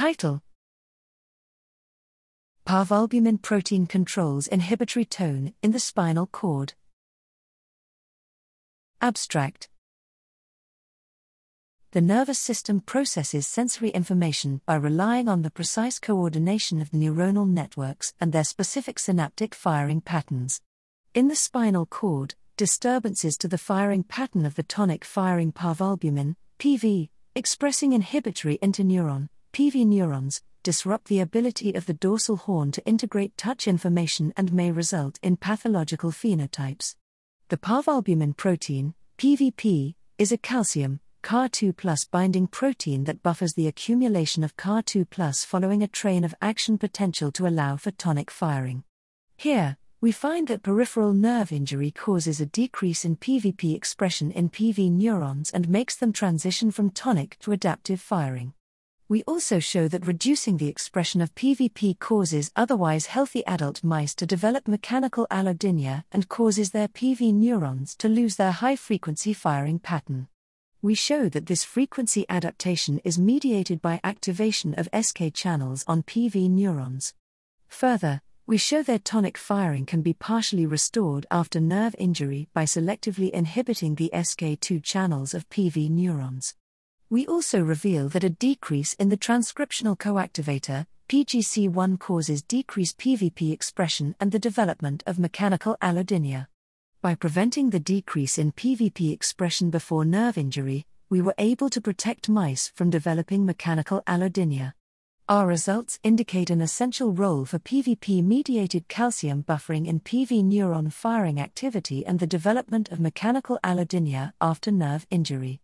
Title Parvalbumin protein controls inhibitory tone in the spinal cord. Abstract The nervous system processes sensory information by relying on the precise coordination of the neuronal networks and their specific synaptic firing patterns. In the spinal cord, disturbances to the firing pattern of the tonic firing parvalbumin, PV, expressing inhibitory interneuron, PV neurons, disrupt the ability of the dorsal horn to integrate touch information and may result in pathological phenotypes. The parvalbumin protein, PVP, is a calcium, CAR2 plus binding protein that buffers the accumulation of CAR2 plus following a train of action potential to allow for tonic firing. Here, we find that peripheral nerve injury causes a decrease in PVP expression in PV neurons and makes them transition from tonic to adaptive firing. We also show that reducing the expression of PVP causes otherwise healthy adult mice to develop mechanical allodynia and causes their PV neurons to lose their high frequency firing pattern. We show that this frequency adaptation is mediated by activation of SK channels on PV neurons. Further, we show their tonic firing can be partially restored after nerve injury by selectively inhibiting the SK2 channels of PV neurons. We also reveal that a decrease in the transcriptional coactivator, PGC1, causes decreased PVP expression and the development of mechanical allodynia. By preventing the decrease in PVP expression before nerve injury, we were able to protect mice from developing mechanical allodynia. Our results indicate an essential role for PVP mediated calcium buffering in PV neuron firing activity and the development of mechanical allodynia after nerve injury.